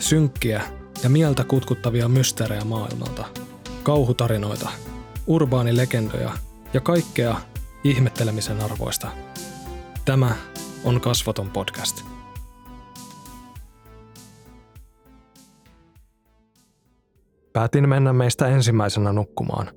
synkkiä ja mieltä kutkuttavia mysteerejä maailmalta, kauhutarinoita, urbaanilegendoja ja kaikkea ihmettelemisen arvoista. Tämä on Kasvoton podcast. Päätin mennä meistä ensimmäisenä nukkumaan.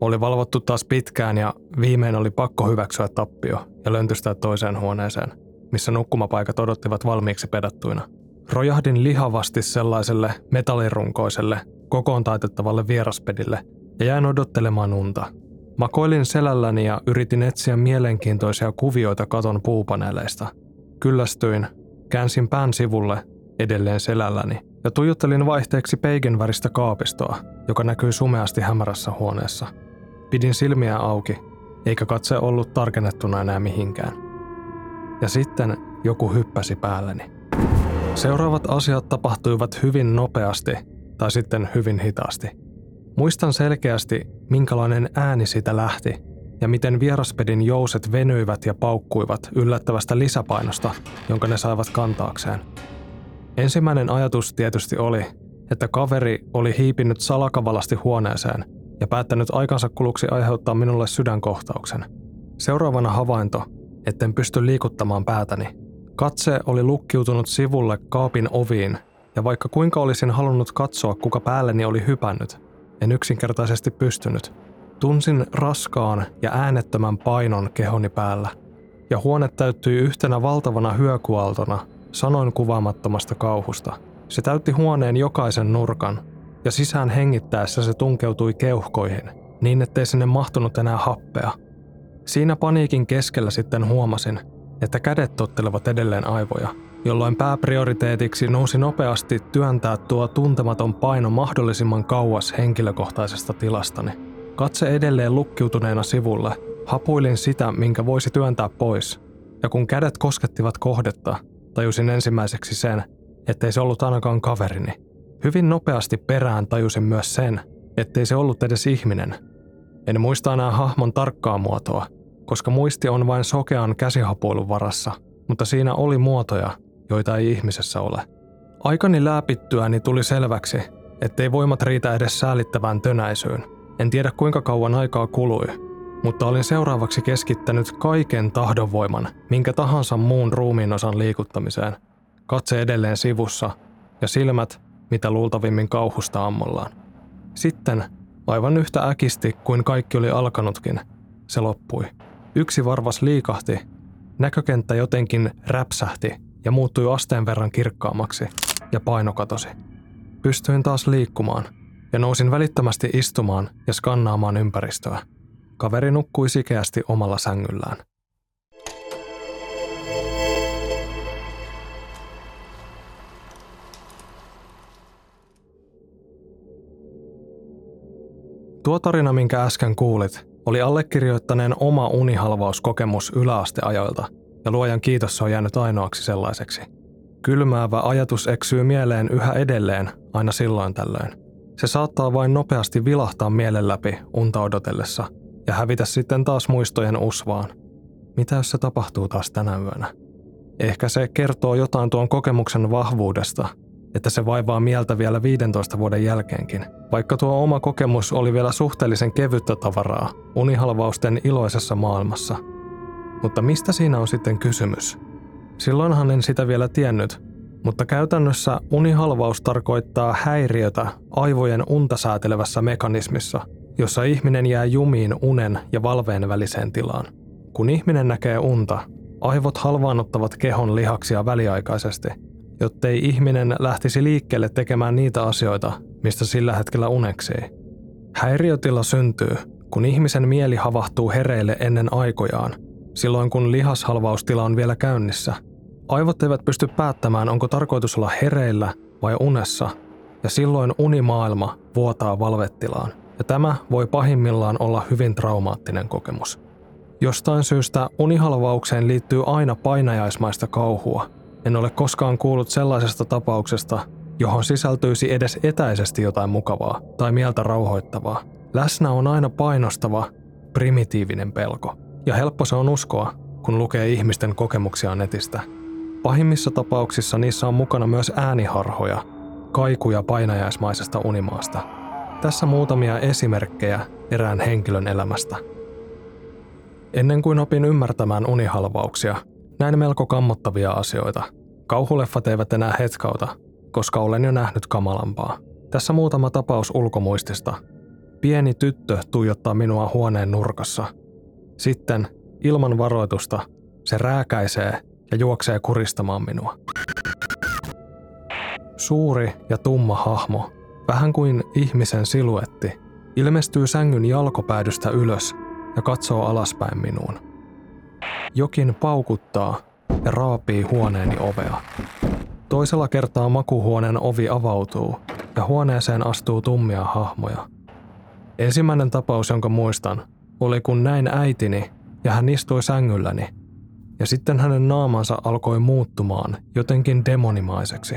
Oli valvottu taas pitkään ja viimein oli pakko hyväksyä tappio ja löntystää toiseen huoneeseen, missä nukkumapaikat odottivat valmiiksi pedattuina – Rojahdin lihavasti sellaiselle metallirunkoiselle, kokoon taitettavalle vieraspedille ja jäin odottelemaan unta. Makoilin selälläni ja yritin etsiä mielenkiintoisia kuvioita katon puupaneeleista. Kyllästyin, käänsin pään sivulle edelleen selälläni ja tuijottelin vaihteeksi peigen väristä kaapistoa, joka näkyi sumeasti hämärässä huoneessa. Pidin silmiä auki, eikä katse ollut tarkennettuna enää mihinkään. Ja sitten joku hyppäsi päälleni. Seuraavat asiat tapahtuivat hyvin nopeasti tai sitten hyvin hitaasti. Muistan selkeästi, minkälainen ääni siitä lähti ja miten vieraspedin jouset venyivät ja paukkuivat yllättävästä lisäpainosta, jonka ne saivat kantaakseen. Ensimmäinen ajatus tietysti oli, että kaveri oli hiipinyt salakavalasti huoneeseen ja päättänyt aikansa kuluksi aiheuttaa minulle sydänkohtauksen. Seuraavana havainto, etten pysty liikuttamaan päätäni – Katse oli lukkiutunut sivulle kaapin oviin, ja vaikka kuinka olisin halunnut katsoa, kuka päälleni oli hypännyt, en yksinkertaisesti pystynyt. Tunsin raskaan ja äänettömän painon kehoni päällä, ja huone täyttyi yhtenä valtavana hyökualtona, sanoin kuvaamattomasta kauhusta. Se täytti huoneen jokaisen nurkan, ja sisään hengittäessä se tunkeutui keuhkoihin, niin ettei sinne mahtunut enää happea. Siinä paniikin keskellä sitten huomasin, että kädet tottelevat edelleen aivoja, jolloin pääprioriteetiksi nousi nopeasti työntää tuo tuntematon paino mahdollisimman kauas henkilökohtaisesta tilastani. Katse edelleen lukkiutuneena sivulle, hapuilin sitä, minkä voisi työntää pois, ja kun kädet koskettivat kohdetta, tajusin ensimmäiseksi sen, ettei se ollut ainakaan kaverini. Hyvin nopeasti perään tajusin myös sen, ettei se ollut edes ihminen. En muista enää hahmon tarkkaa muotoa, koska muisti on vain sokean käsihapuilun varassa, mutta siinä oli muotoja, joita ei ihmisessä ole. Aikani läpittyäni tuli selväksi, ettei voimat riitä edes säälittävään tönäisyyn. En tiedä kuinka kauan aikaa kului, mutta olin seuraavaksi keskittänyt kaiken tahdonvoiman, minkä tahansa muun ruumiin osan liikuttamiseen. Katse edelleen sivussa ja silmät, mitä luultavimmin kauhusta ammollaan. Sitten, aivan yhtä äkisti kuin kaikki oli alkanutkin, se loppui. Yksi varvas liikahti, näkökenttä jotenkin räpsähti ja muuttui asteen verran kirkkaammaksi, ja paino katosi. Pystyin taas liikkumaan, ja nousin välittömästi istumaan ja skannaamaan ympäristöä. Kaveri nukkui sikeästi omalla sängyllään. Tuo tarina, minkä äsken kuulit, oli allekirjoittaneen oma unihalvauskokemus yläasteajoilta, ja luojan kiitos se on jäänyt ainoaksi sellaiseksi. Kylmäävä ajatus eksyy mieleen yhä edelleen, aina silloin tällöin. Se saattaa vain nopeasti vilahtaa mielen läpi unta odotellessa ja hävitä sitten taas muistojen usvaan. Mitä jos se tapahtuu taas tänä yönä? Ehkä se kertoo jotain tuon kokemuksen vahvuudesta että se vaivaa mieltä vielä 15 vuoden jälkeenkin. Vaikka tuo oma kokemus oli vielä suhteellisen kevyttä tavaraa unihalvausten iloisessa maailmassa. Mutta mistä siinä on sitten kysymys? Silloinhan en sitä vielä tiennyt, mutta käytännössä unihalvaus tarkoittaa häiriötä aivojen unta säätelevässä mekanismissa, jossa ihminen jää jumiin unen ja valveen väliseen tilaan. Kun ihminen näkee unta, aivot halvaannuttavat kehon lihaksia väliaikaisesti – jottei ihminen lähtisi liikkeelle tekemään niitä asioita, mistä sillä hetkellä uneksii. Häiriötila syntyy, kun ihmisen mieli havahtuu hereille ennen aikojaan, silloin kun lihashalvaustila on vielä käynnissä. Aivot eivät pysty päättämään, onko tarkoitus olla hereillä vai unessa, ja silloin unimaailma vuotaa valvettilaan. Ja tämä voi pahimmillaan olla hyvin traumaattinen kokemus. Jostain syystä unihalvaukseen liittyy aina painajaismaista kauhua, en ole koskaan kuullut sellaisesta tapauksesta, johon sisältyisi edes etäisesti jotain mukavaa tai mieltä rauhoittavaa. Läsnä on aina painostava, primitiivinen pelko. Ja helppo se on uskoa, kun lukee ihmisten kokemuksia netistä. Pahimmissa tapauksissa niissä on mukana myös ääniharhoja, kaikuja painajaismaisesta unimaasta. Tässä muutamia esimerkkejä erään henkilön elämästä. Ennen kuin opin ymmärtämään unihalvauksia, näin melko kammottavia asioita. Kauhuleffat eivät enää hetkauta, koska olen jo nähnyt kamalampaa. Tässä muutama tapaus ulkomuistista. Pieni tyttö tuijottaa minua huoneen nurkassa. Sitten, ilman varoitusta, se rääkäisee ja juoksee kuristamaan minua. Suuri ja tumma hahmo, vähän kuin ihmisen siluetti, ilmestyy sängyn jalkopäädystä ylös ja katsoo alaspäin minuun. Jokin paukuttaa ja raapii huoneeni ovea. Toisella kertaa makuhuoneen ovi avautuu ja huoneeseen astuu tummia hahmoja. Ensimmäinen tapaus, jonka muistan, oli kun näin äitini ja hän istui sängylläni. Ja sitten hänen naamansa alkoi muuttumaan jotenkin demonimaiseksi.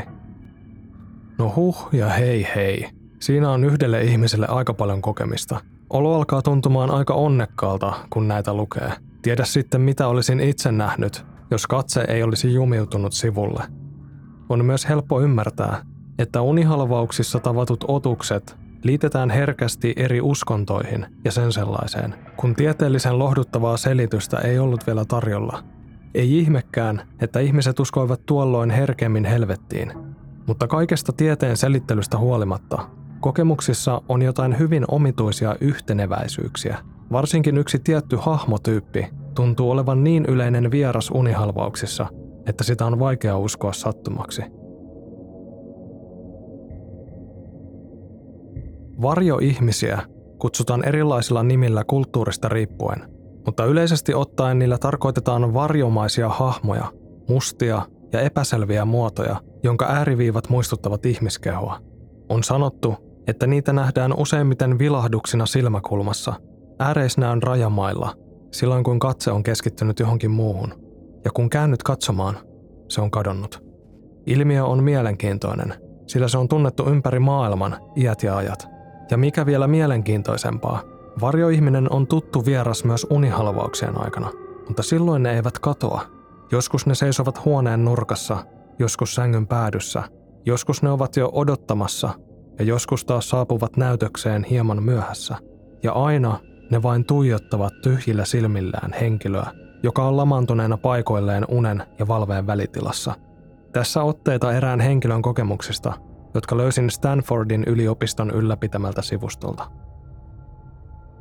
No huh ja hei hei. Siinä on yhdelle ihmiselle aika paljon kokemista. Olo alkaa tuntumaan aika onnekkaalta, kun näitä lukee. Tiedä sitten mitä olisin itse nähnyt, jos katse ei olisi jumiutunut sivulle. On myös helppo ymmärtää, että unihalvauksissa tavatut otukset liitetään herkästi eri uskontoihin ja sen sellaiseen, kun tieteellisen lohduttavaa selitystä ei ollut vielä tarjolla. Ei ihmekään, että ihmiset uskoivat tuolloin herkemmin helvettiin. Mutta kaikesta tieteen selittelystä huolimatta, kokemuksissa on jotain hyvin omituisia yhteneväisyyksiä. Varsinkin yksi tietty hahmotyyppi tuntuu olevan niin yleinen vieras unihalvauksissa, että sitä on vaikea uskoa sattumaksi. Varjoihmisiä kutsutaan erilaisilla nimillä kulttuurista riippuen, mutta yleisesti ottaen niillä tarkoitetaan varjomaisia hahmoja, mustia ja epäselviä muotoja, jonka ääriviivat muistuttavat ihmiskehoa. On sanottu, että niitä nähdään useimmiten vilahduksina silmäkulmassa, ääreisnäön rajamailla, silloin kun katse on keskittynyt johonkin muuhun. Ja kun käännyt katsomaan, se on kadonnut. Ilmiö on mielenkiintoinen, sillä se on tunnettu ympäri maailman iät ja ajat – ja mikä vielä mielenkiintoisempaa, varjoihminen on tuttu vieras myös unihalvauksien aikana, mutta silloin ne eivät katoa. Joskus ne seisovat huoneen nurkassa, joskus sängyn päädyssä, joskus ne ovat jo odottamassa ja joskus taas saapuvat näytökseen hieman myöhässä. Ja aina ne vain tuijottavat tyhjillä silmillään henkilöä, joka on lamantuneena paikoilleen unen ja valveen välitilassa. Tässä otteita erään henkilön kokemuksista, jotka löysin Stanfordin yliopiston ylläpitämältä sivustolta.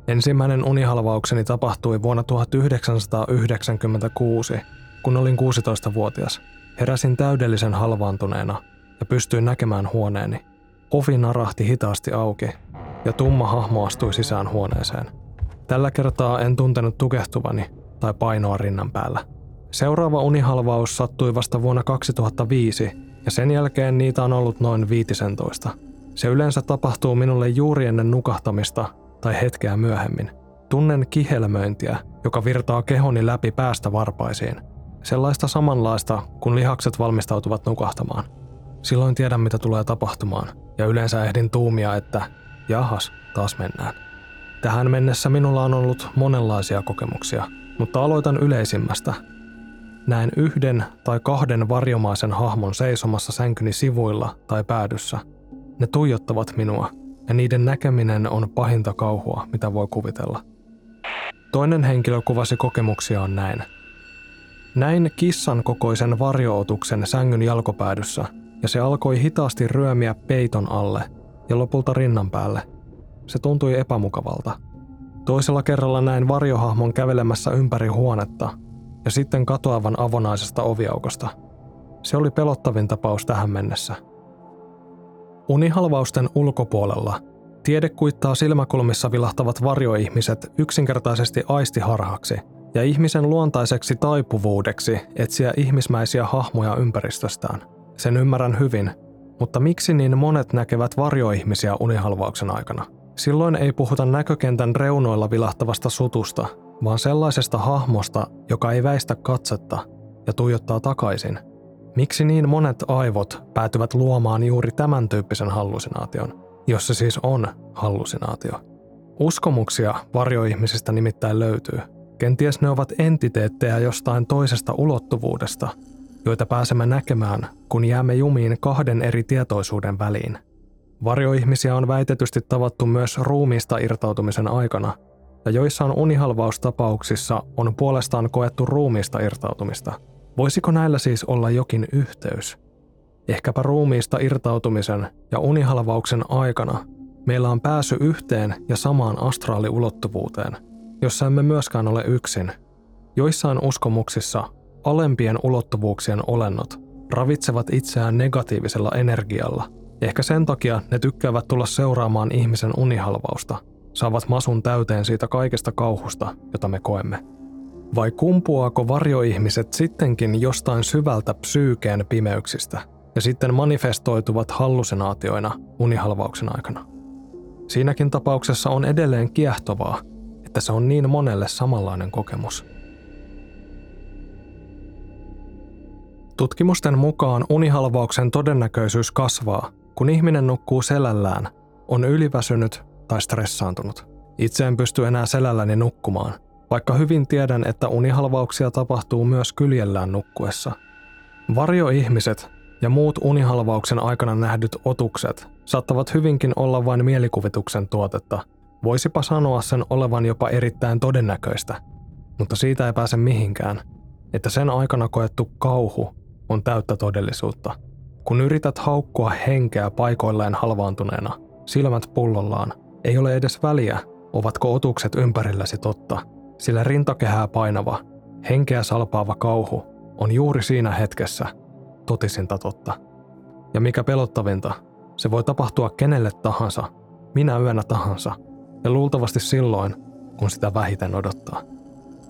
Ensimmäinen unihalvaukseni tapahtui vuonna 1996, kun olin 16-vuotias. Heräsin täydellisen halvaantuneena ja pystyin näkemään huoneeni. Ovi narahti hitaasti auki ja tumma hahmo astui sisään huoneeseen. Tällä kertaa en tuntenut tukehtuvani tai painoa rinnan päällä. Seuraava unihalvaus sattui vasta vuonna 2005 ja sen jälkeen niitä on ollut noin 15. Se yleensä tapahtuu minulle juuri ennen nukahtamista tai hetkeä myöhemmin. Tunnen kihelmöintiä, joka virtaa kehoni läpi päästä varpaisiin. Sellaista samanlaista, kun lihakset valmistautuvat nukahtamaan. Silloin tiedän, mitä tulee tapahtumaan, ja yleensä ehdin tuumia, että jahas, taas mennään. Tähän mennessä minulla on ollut monenlaisia kokemuksia, mutta aloitan yleisimmästä, Näen yhden tai kahden varjomaisen hahmon seisomassa sänkyni sivuilla tai päädyssä. Ne tuijottavat minua, ja niiden näkeminen on pahinta kauhua, mitä voi kuvitella. Toinen henkilö kuvasi kokemuksiaan näin. Näin kissan kokoisen varjootuksen sängyn jalkopäädyssä, ja se alkoi hitaasti ryömiä peiton alle ja lopulta rinnan päälle. Se tuntui epämukavalta. Toisella kerralla näin varjohahmon kävelemässä ympäri huonetta ja sitten katoavan avonaisesta oviaukosta. Se oli pelottavin tapaus tähän mennessä. Unihalvausten ulkopuolella tiede kuittaa silmäkulmissa vilahtavat varjoihmiset yksinkertaisesti aistiharhaksi ja ihmisen luontaiseksi taipuvuudeksi etsiä ihmismäisiä hahmoja ympäristöstään. Sen ymmärrän hyvin, mutta miksi niin monet näkevät varjoihmisiä unihalvauksen aikana? Silloin ei puhuta näkökentän reunoilla vilahtavasta sutusta, vaan sellaisesta hahmosta, joka ei väistä katsetta ja tuijottaa takaisin. Miksi niin monet aivot päätyvät luomaan juuri tämän tyyppisen hallusinaation, jos se siis on hallusinaatio? Uskomuksia varjoihmisistä nimittäin löytyy. Kenties ne ovat entiteettejä jostain toisesta ulottuvuudesta, joita pääsemme näkemään, kun jäämme jumiin kahden eri tietoisuuden väliin. Varjoihmisiä on väitetysti tavattu myös ruumiista irtautumisen aikana, ja joissain unihalvaustapauksissa on puolestaan koettu ruumiista irtautumista. Voisiko näillä siis olla jokin yhteys? Ehkäpä ruumiista irtautumisen ja unihalvauksen aikana meillä on pääsy yhteen ja samaan astraaliulottuvuuteen, jossa emme myöskään ole yksin. Joissain uskomuksissa alempien ulottuvuuksien olennot ravitsevat itseään negatiivisella energialla. Ehkä sen takia ne tykkäävät tulla seuraamaan ihmisen unihalvausta, saavat masun täyteen siitä kaikesta kauhusta, jota me koemme. Vai kumpuaako varjoihmiset sittenkin jostain syvältä psyykeen pimeyksistä ja sitten manifestoituvat hallusinaatioina unihalvauksen aikana? Siinäkin tapauksessa on edelleen kiehtovaa, että se on niin monelle samanlainen kokemus. Tutkimusten mukaan unihalvauksen todennäköisyys kasvaa, kun ihminen nukkuu selällään, on yliväsynyt tai stressaantunut. Itse en pysty enää selälläni nukkumaan, vaikka hyvin tiedän, että unihalvauksia tapahtuu myös kyljellään nukkuessa. Varjoihmiset ja muut unihalvauksen aikana nähdyt otukset saattavat hyvinkin olla vain mielikuvituksen tuotetta. Voisipa sanoa sen olevan jopa erittäin todennäköistä, mutta siitä ei pääse mihinkään, että sen aikana koettu kauhu on täyttä todellisuutta. Kun yrität haukkua henkeä paikoilleen halvaantuneena, silmät pullollaan, ei ole edes väliä, ovatko otukset ympärilläsi totta, sillä rintakehää painava, henkeä salpaava kauhu on juuri siinä hetkessä totisinta totta. Ja mikä pelottavinta, se voi tapahtua kenelle tahansa, minä yönä tahansa, ja luultavasti silloin, kun sitä vähiten odottaa.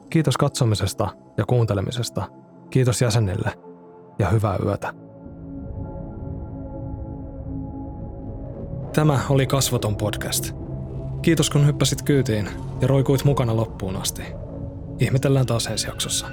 Kiitos katsomisesta ja kuuntelemisesta. Kiitos jäsenille ja hyvää yötä. Tämä oli Kasvoton podcast. Kiitos kun hyppäsit kyytiin ja roikuit mukana loppuun asti. Ihmetellään taas ensi jaksossa.